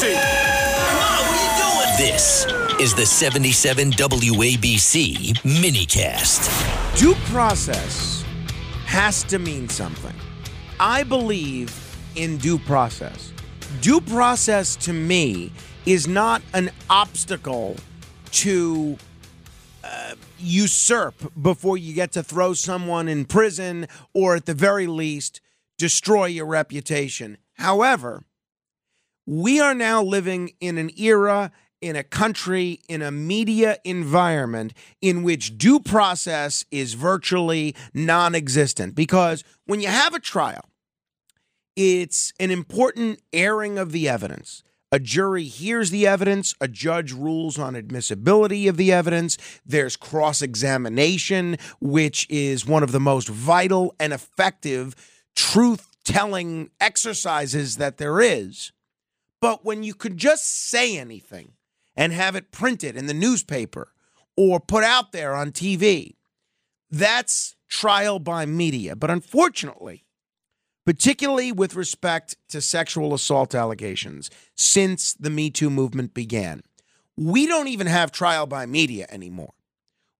taxi! Come on, what are you doing? This is the 77 WABC minicast. Due process has to mean something. I believe in due process. Due process to me is not an obstacle to uh, usurp before you get to throw someone in prison or at the very least destroy your reputation. However, we are now living in an era, in a country, in a media environment in which due process is virtually non existent. Because when you have a trial, it's an important airing of the evidence. A jury hears the evidence, a judge rules on admissibility of the evidence. There's cross examination, which is one of the most vital and effective truth telling exercises that there is. But when you could just say anything and have it printed in the newspaper or put out there on TV, that's trial by media. But unfortunately, particularly with respect to sexual assault allegations since the Me Too movement began, we don't even have trial by media anymore.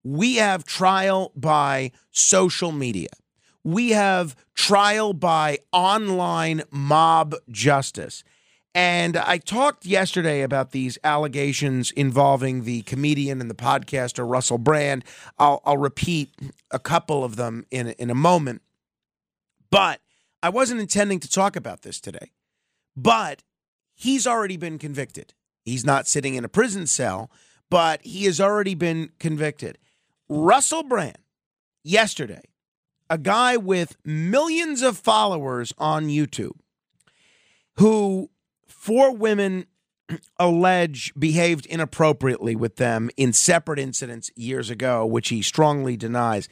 We have trial by social media. We have trial by online mob justice. And I talked yesterday about these allegations involving the comedian and the podcaster Russell Brand. I'll, I'll repeat a couple of them in, in a moment. But I wasn't intending to talk about this today. But he's already been convicted. He's not sitting in a prison cell, but he has already been convicted. Russell Brand, yesterday, a guy with millions of followers on YouTube, who four women allege behaved inappropriately with them in separate incidents years ago, which he strongly denies,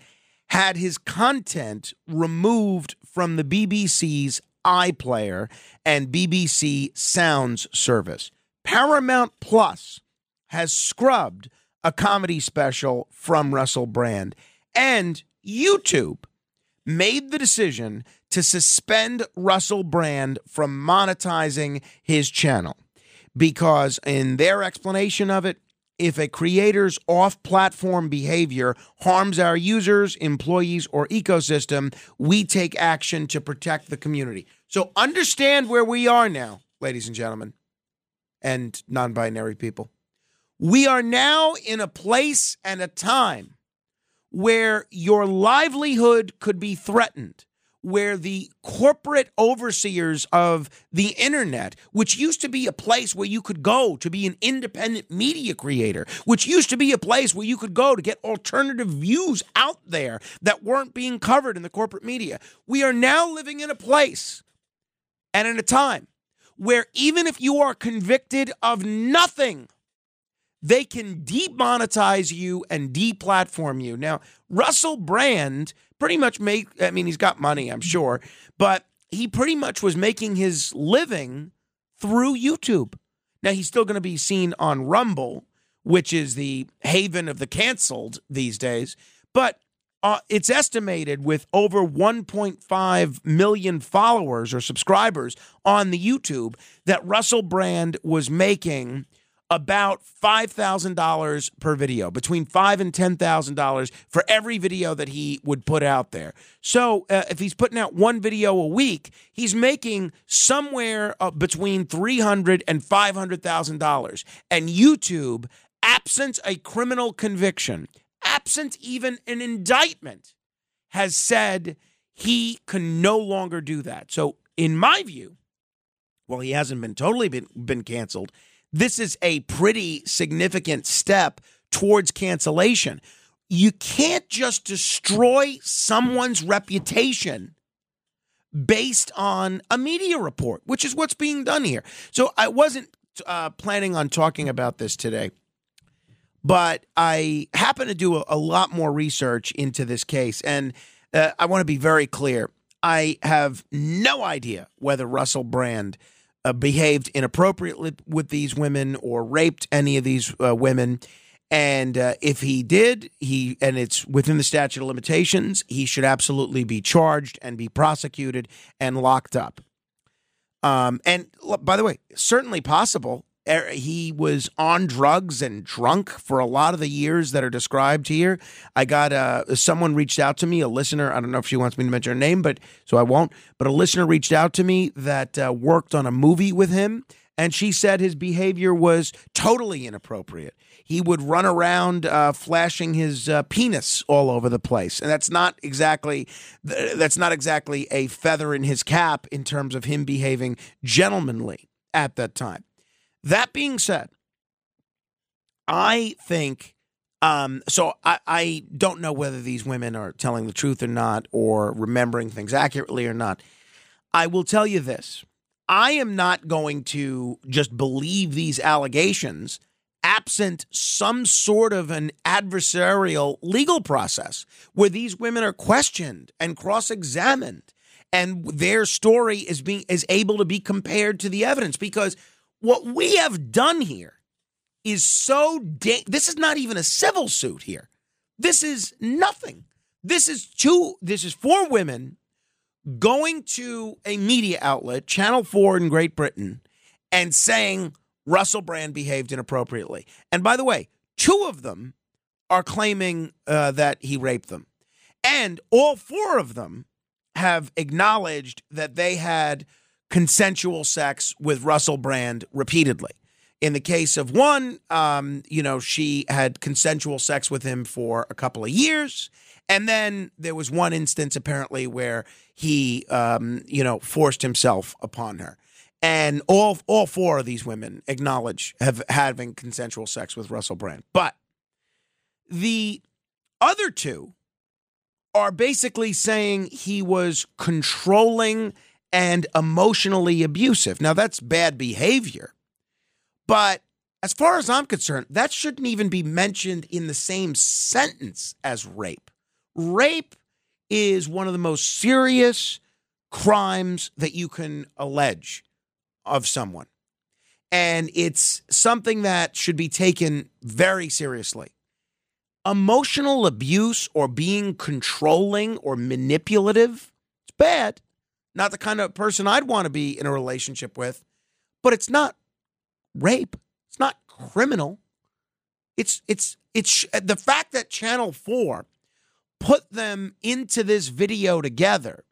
had his content removed from the BBC's iPlayer and BBC Sounds service. Paramount Plus has scrubbed a comedy special from Russell Brand, and YouTube made the decision to suspend Russell Brand from monetizing his channel because, in their explanation of it, if a creator's off platform behavior harms our users, employees, or ecosystem, we take action to protect the community. So understand where we are now, ladies and gentlemen, and non binary people. We are now in a place and a time where your livelihood could be threatened where the corporate overseers of the internet, which used to be a place where you could go to be an independent media creator, which used to be a place where you could go to get alternative views out there that weren't being covered in the corporate media. We are now living in a place and in a time where even if you are convicted of nothing, they can demonetize you and deplatform you. Now, Russell Brand pretty much make I mean he's got money, I'm sure, but he pretty much was making his living through YouTube. Now he's still going to be seen on Rumble, which is the haven of the canceled these days, but uh, it's estimated with over 1.5 million followers or subscribers on the YouTube that Russell Brand was making about $5,000 per video, between five and $10,000 for every video that he would put out there. So uh, if he's putting out one video a week, he's making somewhere uh, between $300 and $500,000. And YouTube, absent a criminal conviction, absent even an indictment, has said he can no longer do that. So in my view, well, he hasn't been totally been, been canceled this is a pretty significant step towards cancellation. You can't just destroy someone's reputation based on a media report, which is what's being done here. So I wasn't uh, planning on talking about this today, but I happen to do a, a lot more research into this case. And uh, I want to be very clear. I have no idea whether Russell Brand uh, behaved inappropriately with these women or raped any of these uh, women. And uh, if he did, he and it's within the statute of limitations, he should absolutely be charged and be prosecuted and locked up. Um, and by the way, certainly possible. Er, He was on drugs and drunk for a lot of the years that are described here. I got uh, someone reached out to me, a listener. I don't know if she wants me to mention her name, but so I won't. But a listener reached out to me that uh, worked on a movie with him, and she said his behavior was totally inappropriate. He would run around uh, flashing his uh, penis all over the place, and that's not exactly that's not exactly a feather in his cap in terms of him behaving gentlemanly at that time. That being said, I think um, so. I, I don't know whether these women are telling the truth or not, or remembering things accurately or not. I will tell you this: I am not going to just believe these allegations absent some sort of an adversarial legal process where these women are questioned and cross-examined and their story is being is able to be compared to the evidence because what we have done here is so da- this is not even a civil suit here. This is nothing. This is two this is four women going to a media outlet channel 4 in great britain and saying russell brand behaved inappropriately. And by the way two of them are claiming uh, that he raped them. And all four of them have acknowledged that they had consensual sex with Russell Brand repeatedly. In the case of one, um, you know, she had consensual sex with him for a couple of years. And then there was one instance apparently where he, um, you know, forced himself upon her. And all all four of these women acknowledge have having consensual sex with Russell Brand. But the other two are basically saying he was controlling and emotionally abusive. Now, that's bad behavior. But as far as I'm concerned, that shouldn't even be mentioned in the same sentence as rape. Rape is one of the most serious crimes that you can allege of someone. And it's something that should be taken very seriously emotional abuse or being controlling or manipulative, it's bad. Not the kind of person I'd want to be in a relationship with, but it's not rape. It's not criminal. It's it's it's the fact that Channel 4 put them into this video together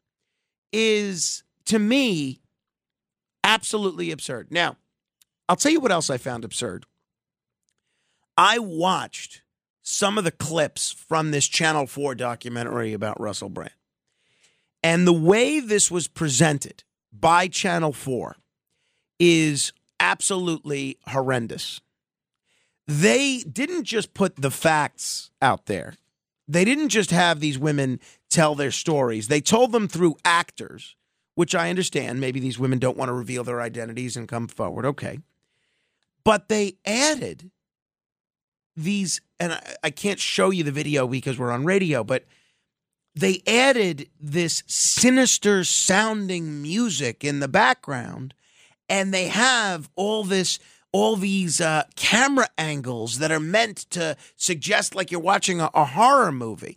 is to me absolutely absurd. Now, I'll tell you what else I found absurd. I watched some of the clips from this Channel 4 documentary about Russell Brand. And the way this was presented by Channel 4 is absolutely horrendous. They didn't just put the facts out there, they didn't just have these women tell their stories. They told them through actors, which I understand. Maybe these women don't want to reveal their identities and come forward. Okay. But they added these, and I, I can't show you the video because we're on radio, but they added this sinister sounding music in the background and they have all this all these uh, camera angles that are meant to suggest like you're watching a, a horror movie